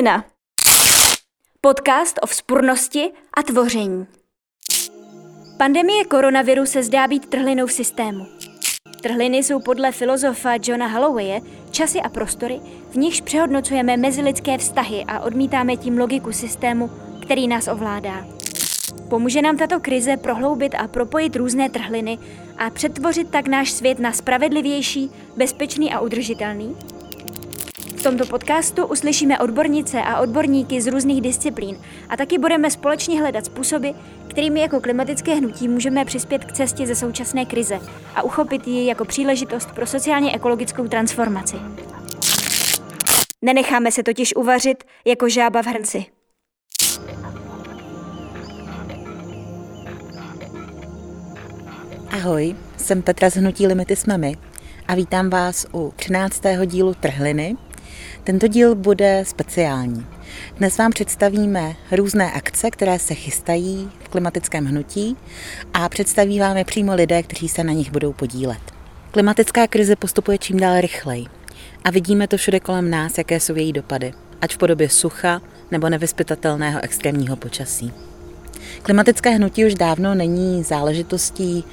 Trhlina. Podcast o vzpurnosti a tvoření. Pandemie koronaviru se zdá být trhlinou v systému. Trhliny jsou podle filozofa Johna Hallowaye časy a prostory, v nichž přehodnocujeme mezilidské vztahy a odmítáme tím logiku systému, který nás ovládá. Pomůže nám tato krize prohloubit a propojit různé trhliny a přetvořit tak náš svět na spravedlivější, bezpečný a udržitelný? V tomto podcastu uslyšíme odbornice a odborníky z různých disciplín a taky budeme společně hledat způsoby, kterými jako klimatické hnutí můžeme přispět k cestě ze současné krize a uchopit ji jako příležitost pro sociálně ekologickou transformaci. Nenecháme se totiž uvařit jako žába v hrnci. Ahoj, jsem Petra z Hnutí Limity jsme my a vítám vás u 13. dílu Trhliny. Tento díl bude speciální. Dnes vám představíme různé akce, které se chystají v klimatickém hnutí a představí vám je přímo lidé, kteří se na nich budou podílet. Klimatická krize postupuje čím dál rychleji a vidíme to všude kolem nás, jaké jsou její dopady, ať v podobě sucha nebo nevyspytatelného extrémního počasí. Klimatické hnutí už dávno není záležitostí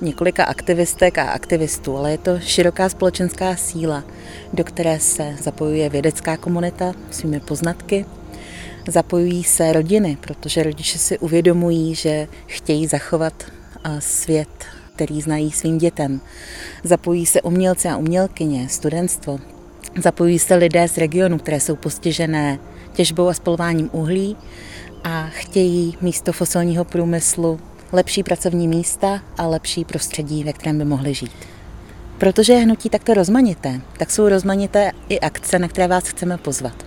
několika aktivistek a aktivistů, ale je to široká společenská síla, do které se zapojuje vědecká komunita svými poznatky, zapojují se rodiny, protože rodiče si uvědomují, že chtějí zachovat svět, který znají svým dětem. Zapojí se umělci a umělkyně, studentstvo. Zapojují se lidé z regionu, které jsou postižené těžbou a spalováním uhlí a chtějí místo fosilního průmyslu lepší pracovní místa a lepší prostředí, ve kterém by mohli žít. Protože je hnutí takto rozmanité, tak jsou rozmanité i akce, na které vás chceme pozvat.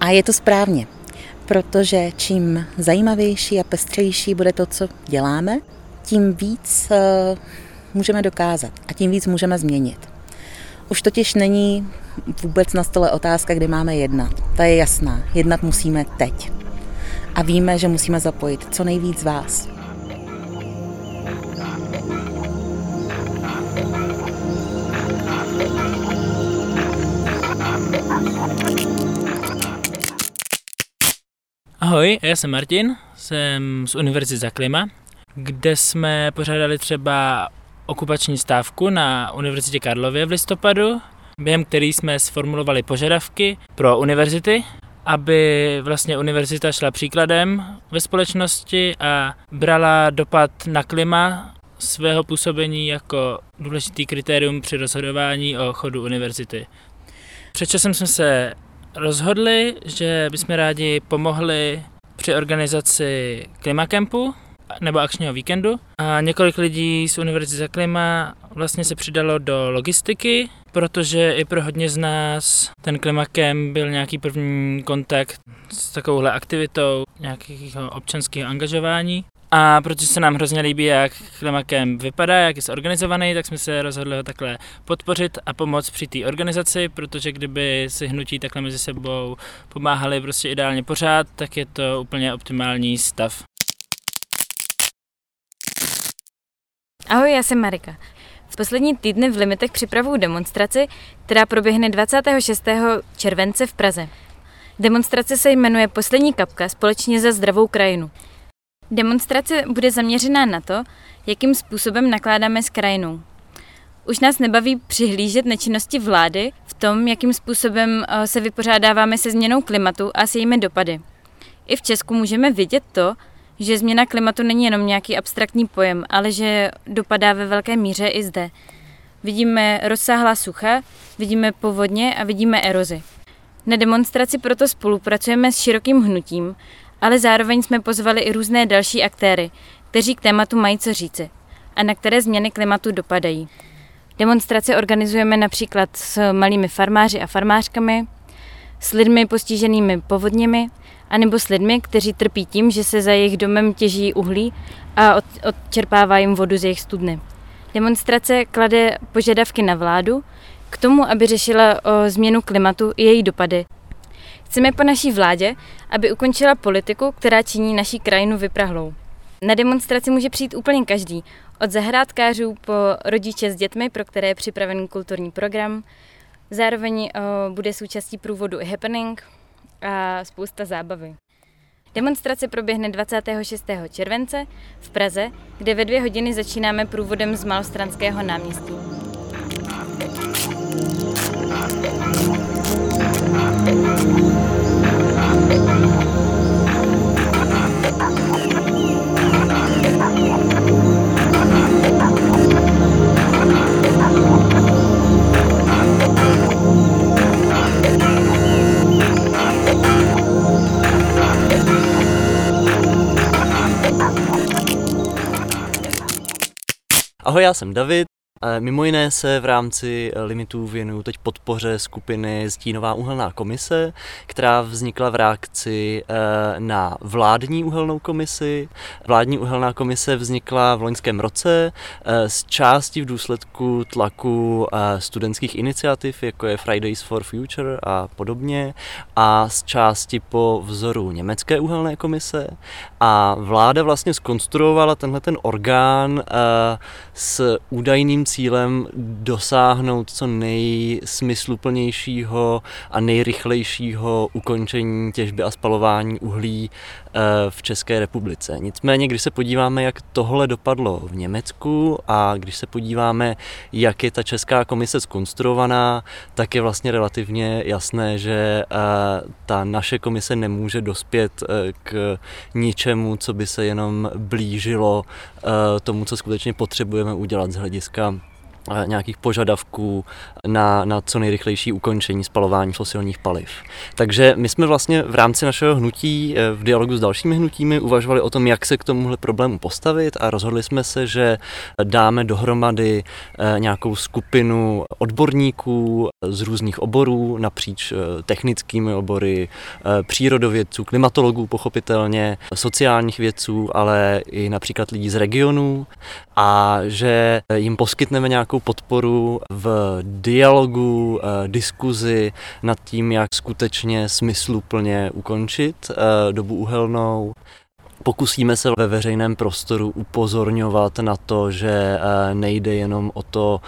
A je to správně, protože čím zajímavější a pestřejší bude to, co děláme, tím víc uh, můžeme dokázat a tím víc můžeme změnit. Už totiž není vůbec na stole otázka, kdy máme jednat. Ta je jasná. Jednat musíme teď. A víme, že musíme zapojit co nejvíc z vás. Ahoj, já jsem Martin, jsem z Univerzity za klima, kde jsme pořádali třeba okupační stávku na Univerzitě Karlově v listopadu, během který jsme sformulovali požadavky pro univerzity, aby vlastně univerzita šla příkladem ve společnosti a brala dopad na klima svého působení jako důležitý kritérium při rozhodování o chodu univerzity. Před časem jsme se rozhodli, že bychom rádi pomohli při organizaci klimakempu nebo akčního víkendu a několik lidí z Univerzity za klima vlastně se přidalo do logistiky, protože i pro hodně z nás ten klimakem byl nějaký první kontakt s takovouhle aktivitou nějakého občanského angažování. A protože se nám hrozně líbí, jak Klimakem vypadá, jak je zorganizovaný, tak jsme se rozhodli ho takhle podpořit a pomoct při té organizaci, protože kdyby si hnutí takhle mezi sebou pomáhali prostě ideálně pořád, tak je to úplně optimální stav. Ahoj, já jsem Marika. V poslední týdny v Limitech připravuju demonstraci, která proběhne 26. července v Praze. Demonstrace se jmenuje Poslední kapka společně za zdravou krajinu. Demonstrace bude zaměřená na to, jakým způsobem nakládáme s krajinou. Už nás nebaví přihlížet nečinnosti vlády v tom, jakým způsobem eh, se vypořádáváme se změnou klimatu a s jejími dopady. I v Česku můžeme vidět to, že změna klimatu není jenom nějaký abstraktní pojem, ale že dopadá ve velké míře i zde. Vidíme rozsáhlá sucha, vidíme povodně a vidíme erozi. Na demonstraci proto spolupracujeme s širokým hnutím, ale zároveň jsme pozvali i různé další aktéry, kteří k tématu mají co říci a na které změny klimatu dopadají. Demonstrace organizujeme například s malými farmáři a farmářkami, s lidmi postiženými povodněmi, anebo s lidmi, kteří trpí tím, že se za jejich domem těží uhlí a odčerpává jim vodu z jejich studny. Demonstrace klade požadavky na vládu k tomu, aby řešila o změnu klimatu i její dopady Chceme po naší vládě, aby ukončila politiku, která činí naší krajinu vyprahlou. Na demonstraci může přijít úplně každý, od zahrádkářů po rodiče s dětmi, pro které je připravený kulturní program. Zároveň o, bude součástí průvodu i happening a spousta zábavy. Demonstrace proběhne 26. července v Praze, kde ve dvě hodiny začínáme průvodem z Malostranského náměstí. Ahoj, já jsem David. Mimo jiné se v rámci limitů věnuju teď podpoře skupiny Stínová uhelná komise, která vznikla v reakci eh, na vládní uhelnou komisi. Vládní uhelná komise vznikla v loňském roce z eh, části v důsledku tlaku eh, studentských iniciativ, jako je Fridays for Future a podobně, a z části po vzoru německé uhelné komise. A vláda vlastně skonstruovala tenhle ten orgán s údajným cílem dosáhnout co nejsmysluplnějšího a nejrychlejšího ukončení těžby a spalování uhlí v České republice. Nicméně, když se podíváme, jak tohle dopadlo v Německu a když se podíváme, jak je ta Česká komise skonstruovaná, tak je vlastně relativně jasné, že eh, ta naše komise nemůže dospět eh, k ničemu, co by se jenom blížilo tomu, co skutečně potřebujeme udělat z hlediska nějakých požadavků na, na co nejrychlejší ukončení spalování fosilních paliv. Takže my jsme vlastně v rámci našeho hnutí eh, v dialogu s dalšími hnutími uvažovali o tom, jak se k tomuhle problému postavit a rozhodli jsme se, že dáme dohromady eh, nějakou skupinu odborníků z různých oborů, napříč eh, technickými obory, přírodovědců, klimatologů pochopitelně, sociálních vědců, ale i například lidí z regionů a že jim poskytneme nějakou podporu v dialogu, eh, diskuzi nad tím, jak skutečně smysluplně ukončit eh, dobu uhelnou. Pokusíme se ve veřejném prostoru upozorňovat na to, že eh, nejde jenom o to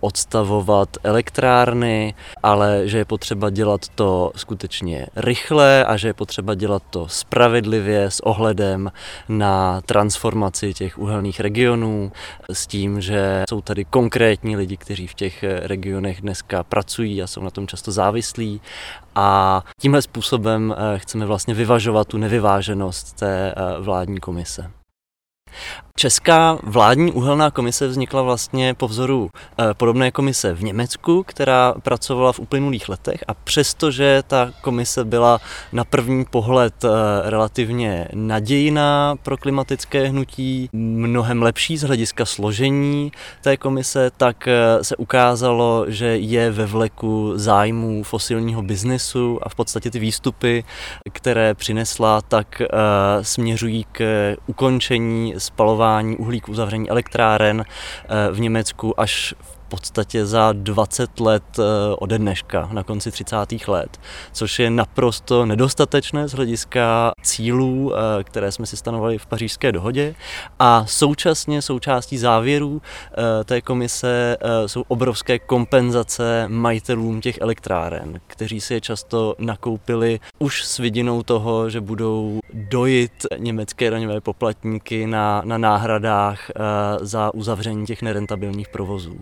odstavovat elektrárny, ale že je potřeba dělat to skutečně rychle a že je potřeba dělat to spravedlivě s ohledem na transformaci těch uhelných regionů, s tím, že jsou tady konkrétní lidi, kteří v těch regionech dneska pracují a jsou na tom často závislí a tímhle způsobem eh, chceme vlastně vyvažovat tu nevyváženost té eh, vládní komise. Česká vládní uhelná komise vznikla vlastně po vzoru eh, podobné komise v Německu, která pracovala v uplynulých letech. A přestože ta komise byla na první pohled eh, relativně nadějná pro klimatické hnutí, mnohem lepší z hlediska složení té komise, tak eh, se ukázalo, že je ve vleku zájmů fosilního biznesu a v podstatě ty výstupy, které přinesla, tak směřují k ukončení spalování uhlíku, uzavření elektráren eh, v Německu až podstatě za 20 let eh, ode dneška, na konci 30. let, což je naprosto nedostatečné z hlediska cílů, eh, které jsme si stanovali v pařížské dohodě a současně součástí závěrů eh, té komise jsou obrovské kompenzace majitelům těch elektráren, kteří si je často nakoupili už s vidinou toho, že budou dojit německé daňové poplatníky na, na náhradách za uzavření těch nerentabilních provozů.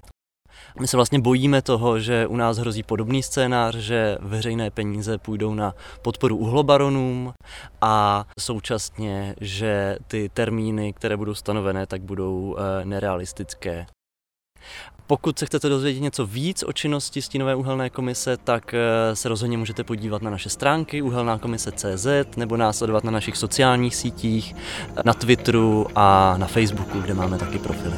My se vlastně bojíme toho, že u nás hrozí podobný scénář, že veřejné peníze půjdou na podporu uhlobaronům a současně, že ty termíny, které budou stanovené, tak budou eh, nerealistické. Pokud se chcete dozvědět něco víc o činnosti Stínové uhelné komise, tak eh, se rozhodně můžete podívat na naše stránky uhelnákomise.cz nebo následovat na našich sociálních sítích, na Twitteru a na Facebooku, kde máme taky profily.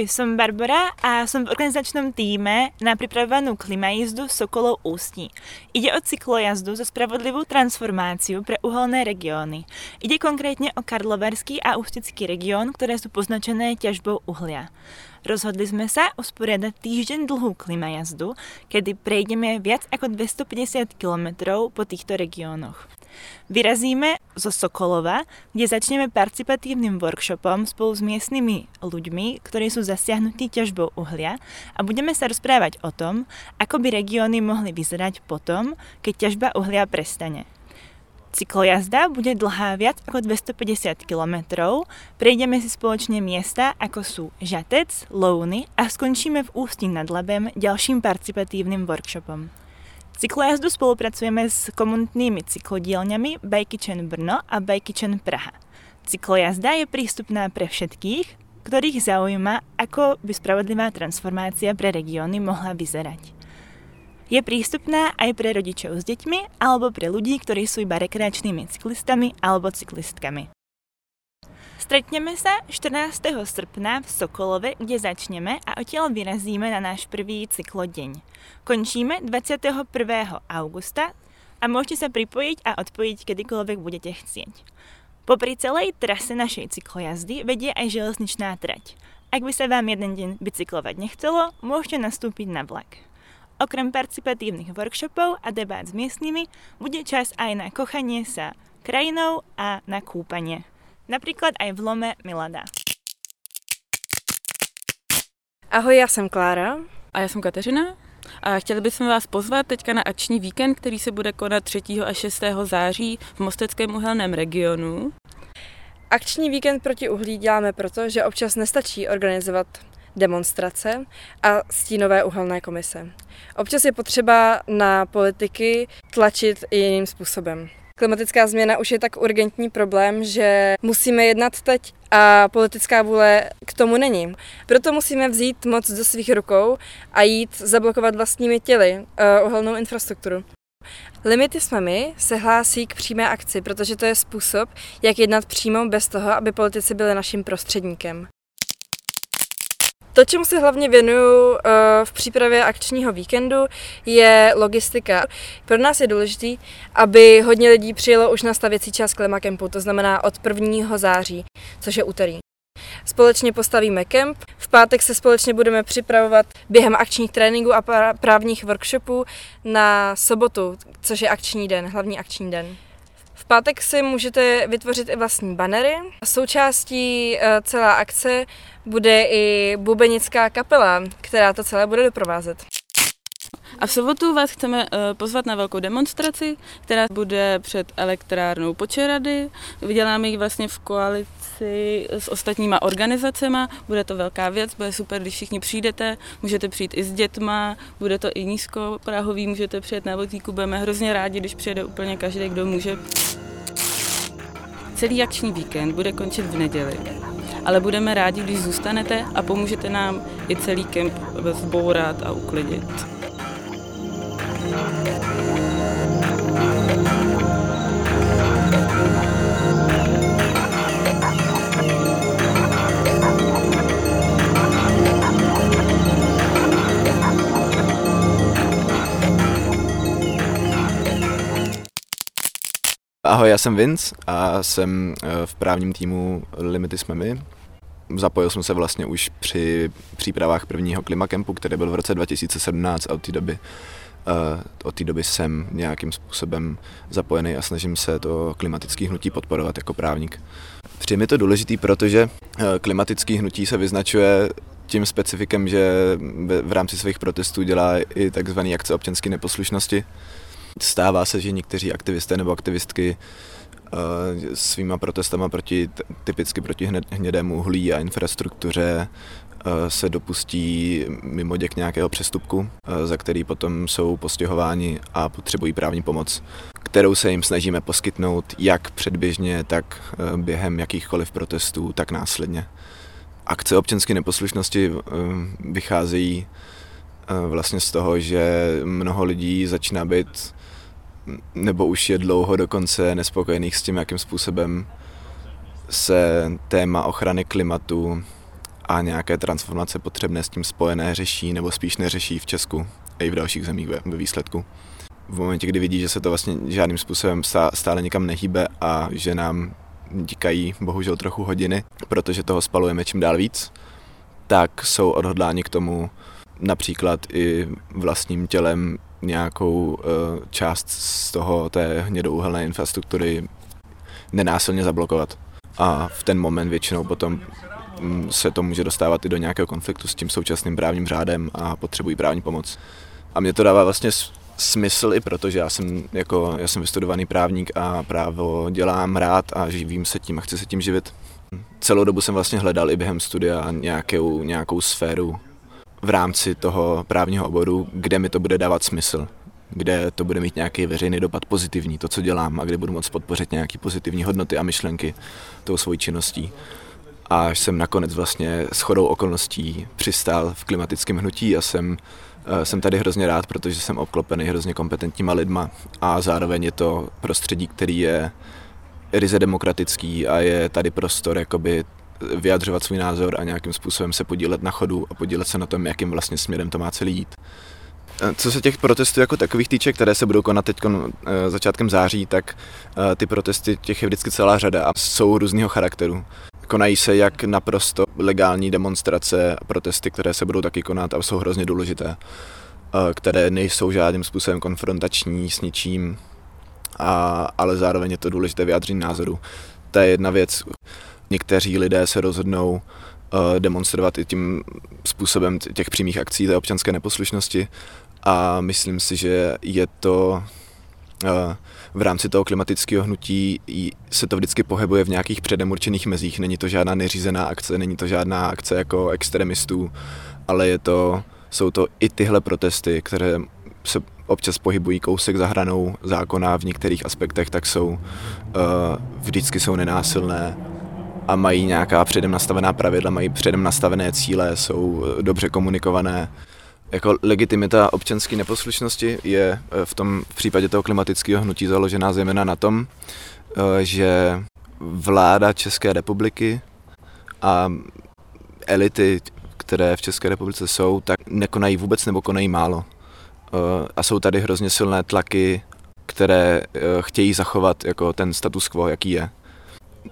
Ahoj, som Barbara a som v organizačnom týme na pripravovanú klimajizdu Sokolov Ústí. Ide o cyklojazdu za spravodlivú transformáciu pre uholné regióny. Ide konkrétne o Karlovarský a Ústický región, ktoré sú poznačené ťažbou uhlia. Rozhodli sme sa usporiadať týždeň dlhú klimajazdu, kedy prejdeme viac ako 250 km po týchto regiónoch. Vyrazíme zo Sokolova, kde začneme participatívnym workshopom spolu s miestnymi ľuďmi, ktorí sú zasiahnutí ťažbou uhlia a budeme sa rozprávať o tom, ako by regióny mohli vyzerať potom, keď ťažba uhlia prestane. Cyklojazda bude dlhá viac ako 250 km, prejdeme si spoločne miesta ako sú Žatec, Louny a skončíme v Ústí nad Labem ďalším participatívnym workshopom. Cyklojazdu spolupracujeme s komunitnými cyklodielňami Bajkyčen Brno a Bajkyčen Praha. Cyklojazda je prístupná pre všetkých, ktorých zaujíma, ako by spravodlivá transformácia pre regióny mohla vyzerať. Je prístupná aj pre rodičov s deťmi alebo pre ľudí, ktorí sú iba rekreačnými cyklistami alebo cyklistkami. Stretneme sa 14. srpna v Sokolove, kde začneme a odtiaľ vyrazíme na náš prvý cyklodeň. Končíme 21. augusta a môžete sa pripojiť a odpojiť kedykoľvek budete chcieť. Popri celej trase našej cyklojazdy vedie aj železničná trať. Ak by sa vám jeden deň bicyklovať nechcelo, môžete nastúpiť na vlak. Okrem participatívnych workshopov a debát s miestnymi bude čas aj na kochanie sa krajinou a na kúpanie. Například i v Lome Milada. Ahoj, já jsem Klára. A já jsem Kateřina. A chtěli bychom vás pozvat teďka na akční víkend, který se bude konat 3. a 6. září v Mosteckém uhelném regionu. Akční víkend proti uhlí děláme proto, že občas nestačí organizovat demonstrace a stínové uhelné komise. Občas je potřeba na politiky tlačit i jiným způsobem. Klimatická změna už je tak urgentní problém, že musíme jednat teď a politická vůle k tomu není. Proto musíme vzít moc do svých rukou a jít zablokovat vlastními těly uh, uhelnou infrastrukturu. Limity jsme my se hlásí k přímé akci, protože to je způsob, jak jednat přímo bez toho, aby politici byli naším prostředníkem. To, čemu se hlavně věnuju eh, v přípravě akčního víkendu, je logistika. Pro nás je důležité, aby hodně lidí přijelo už na stavěcí čas Kempu, to znamená od 1. září, což je úterý. Společně postavíme kemp. V pátek se společně budeme připravovat během akčních tréninků a právních workshopů na sobotu, což je akční den, hlavní akční den. V pátek si můžete vytvořit i vlastní banery. Součástí eh, celé akce bude i bubenická kapela, která to celé bude doprovázet. A v sobotu vás chceme eh, pozvat na velkou demonstraci, která bude před elektrárnou Počerady. Vyděláme ji vlastně v koalici s ostatníma organizacemi. Bude to velká věc, bude super, když všichni přijdete. Můžete přijít i s dětma, bude to i nízkoprahový, můžete přijet na vozíku. Budeme hrozně rádi, když přijede úplně každý, kdo může. Celý akční víkend bude končit v neděli ale budeme rádi, když zůstanete a pomůžete nám i celý kemp zbourat a uklidit. Ahoj, já jsem Vince a jsem eh, v právním týmu Limity jsme my. Zapojil jsem se vlastně už při přípravách prvního klimakempu, který byl v roce 2017 a od té doby od té doby jsem nějakým způsobem zapojený a snažím se to klimatické hnutí podporovat jako právník. Přijde mi to důležitý, protože uh, klimatické hnutí se vyznačuje tím specifikem, že v rámci svých protestů dělá i takzvané akce občanské neposlušnosti. Stává se, že někteří aktivisté nebo aktivistky uh, svýma protestama proti, typicky proti hnědému uhlí a infrastruktuře Eh, se dopustí mimo děk nějakého přestupku, eh, za který potom jsou postihováni a potřebují právní pomoc, kterou se jim snažíme poskytnout jak předběžně, tak eh, během jakýchkoliv protestů, tak následně. Akce občanské neposlušnosti vycházejí vlastně z toho, že mnoho lidí začíná být nebo už je dlouho dokonce nespokojených s tím, jakým způsobem se téma ochrany klimatu a nějaké transformace potřebné s tím spojené řeší nebo spíš neřeší v Česku i v dalších zemích ve, výsledku. V momentě, kdy vidí, že se to vlastně žádným způsobem stále nikam nehýbe a že nám díkají bohužel trochu hodiny, protože toho spalujeme čím dál víc, tak jsou odhodláni k tomu například i vlastním tělem nějakou uh, část z toho té hnědouhelné infrastruktury nenásilně zablokovat. A v ten moment většinou potom se to může dostávat i do nějakého konfliktu s tím současným právním řádem a potřebují právní pomoc. A mě to dává vlastně smysl i proto, že já jsem, jako, já jsem vystudovaný právník a právo dělám rád a živím se tím a chci se tím živit. Celou dobu jsem vlastně hledal i během studia nějakou, nějakou sféru v rámci toho právního oboru, kde mi to bude dávat smysl, kde to bude mít nějaký veřejný dopad pozitivní, to, co dělám, a kde budu moct podpořit nějaké pozitivní hodnoty a myšlenky tou svojí činností. Až jsem nakonec vlastně s chodou okolností přistál v klimatickém hnutí a jsem, eh, jsem tady hrozně rád, protože jsem obklopený hrozně kompetentníma lidma a zároveň je to prostředí, který je ryze demokratický a je tady prostor jakoby vyjadřovat svůj názor a nějakým způsobem se podílet na chodu a podílet se na tom, jakým vlastně směrem to má celý jít. Co se těch protestů jako takových týče, které se budou konat teď eh, začátkem září, tak eh, ty protesty těch je vždycky celá řada a jsou různého charakteru. Konají se jak naprosto legální demonstrace a protesty, které se budou taky konat a jsou hrozně důležité, eh, které nejsou žádným způsobem konfrontační s ničím, a, ale zároveň je to důležité vyjádření názoru. To je jedna věc. Někteří lidé se rozhodnou uh, demonstrovat i tím způsobem těch přímých akcí té občanské neposlušnosti a myslím si, že je to v rámci toho klimatického hnutí se to vždycky pohybuje v nějakých předem určených mezích. Není to žádná neřízená akce, není to žádná akce jako extremistů, ale je to, jsou to i tyhle protesty, které se občas pohybují kousek za hranou zákona v některých aspektech, tak jsou uh, vždycky jsou nenásilné a mají nějaká předem nastavená pravidla, mají předem nastavené cíle, jsou eh, dobře komunikované. Jako legitimita občanské neposlušnosti je eh, v tom v případě toho klimatického hnutí založená zejména na tom, eh, že vláda České republiky a elity, které v České republice jsou, tak nekonají vůbec nebo konají málo. A jsou tady hrozně silné tlaky, které chtějí zachovat jako ten status quo, jaký je.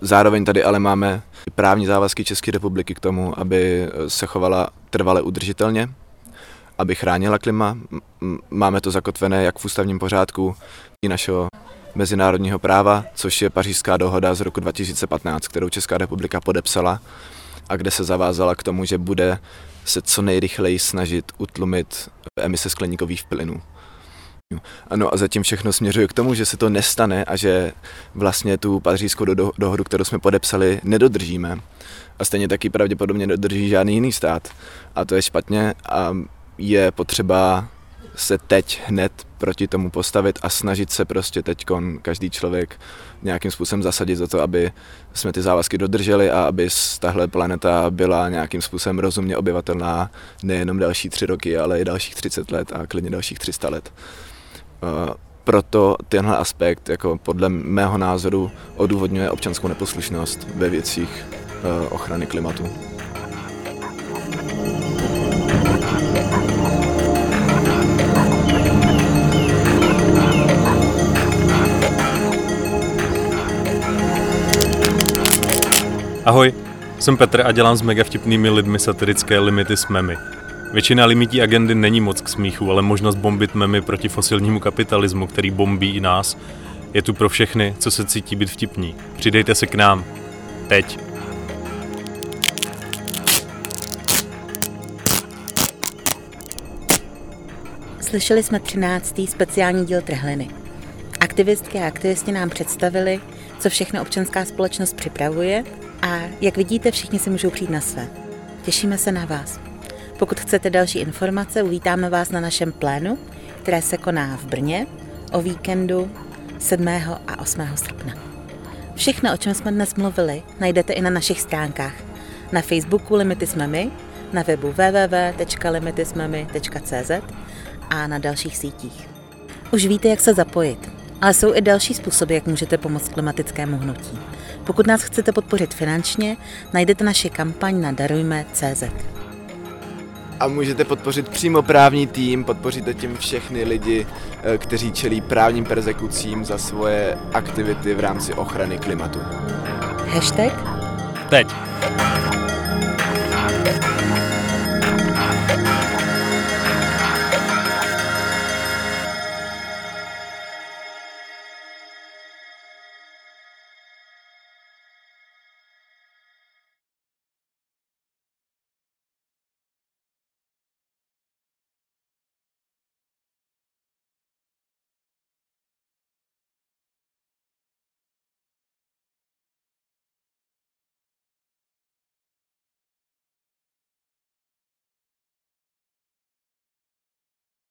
Zároveň tady ale máme právní závazky České republiky k tomu, aby se chovala trvale udržitelně, aby chránila klima. Máme to zakotvené jak v ústavním pořádku i našeho mezinárodního práva, což je pařížská dohoda z roku 2015, kterou Česká republika podepsala a kde se zavázala k tomu, že bude se co nejrychleji snažit utlumit emise skleníkových plynů. Ano a zatím všechno směřuje k tomu, že se to nestane a že vlastně tu pařížskou do- dohodu, kterou jsme podepsali, nedodržíme. A stejně taky pravděpodobně nedodrží žádný jiný stát. A to je špatně a je potřeba se teď hned proti tomu postavit a snažit se prostě teď každý člověk nějakým způsobem zasadit za to, aby jsme ty závazky dodrželi a aby tahle planeta byla nějakým způsobem rozumně obyvatelná nejenom další tři roky, ale i dalších 30 let a klidně dalších 300 let. Eh, proto tenhle aspekt, jako podle mého názoru, odůvodňuje občanskou neposlušnost ve věcích eh, ochrany klimatu. Ahoj, jsem Petr a dělám s mega vtipnými lidmi satirické limity s memy. Většina limití agendy není moc k smíchu, ale možnost bombit memy proti fosilnímu kapitalismu, který bombí i nás, je tu pro všechny, co se cítí být vtipní. Přidejte se k nám. Teď. Slyšeli jsme 13. speciální díl Trhliny. Aktivistky a aktivisti nám představili, co všechno občanská společnost připravuje a jak vidíte, všichni si můžou přijít na své. Těšíme se na vás. Pokud chcete další informace, uvítáme vás na našem plénu, které se koná v Brně o víkendu 7. a 8. srpna. Všechno, o čem jsme dnes mluvili, najdete i na našich stránkách. Na Facebooku Limity jsme my, na webu www.limitysmemy.cz a na dalších sítích. Už víte, jak se zapojit, ale jsou i další způsoby, jak můžete pomoct klimatickému hnutí. Pokud nás chcete podpořit finančně, najdete naši kampaň na darujme.cz. A můžete podpořit přímo právní tým, podpoříte tím všechny lidi, eh, kteří čelí právním persekucím za svoje aktivity v rámci ochrany klimatu. Hashtag Teď.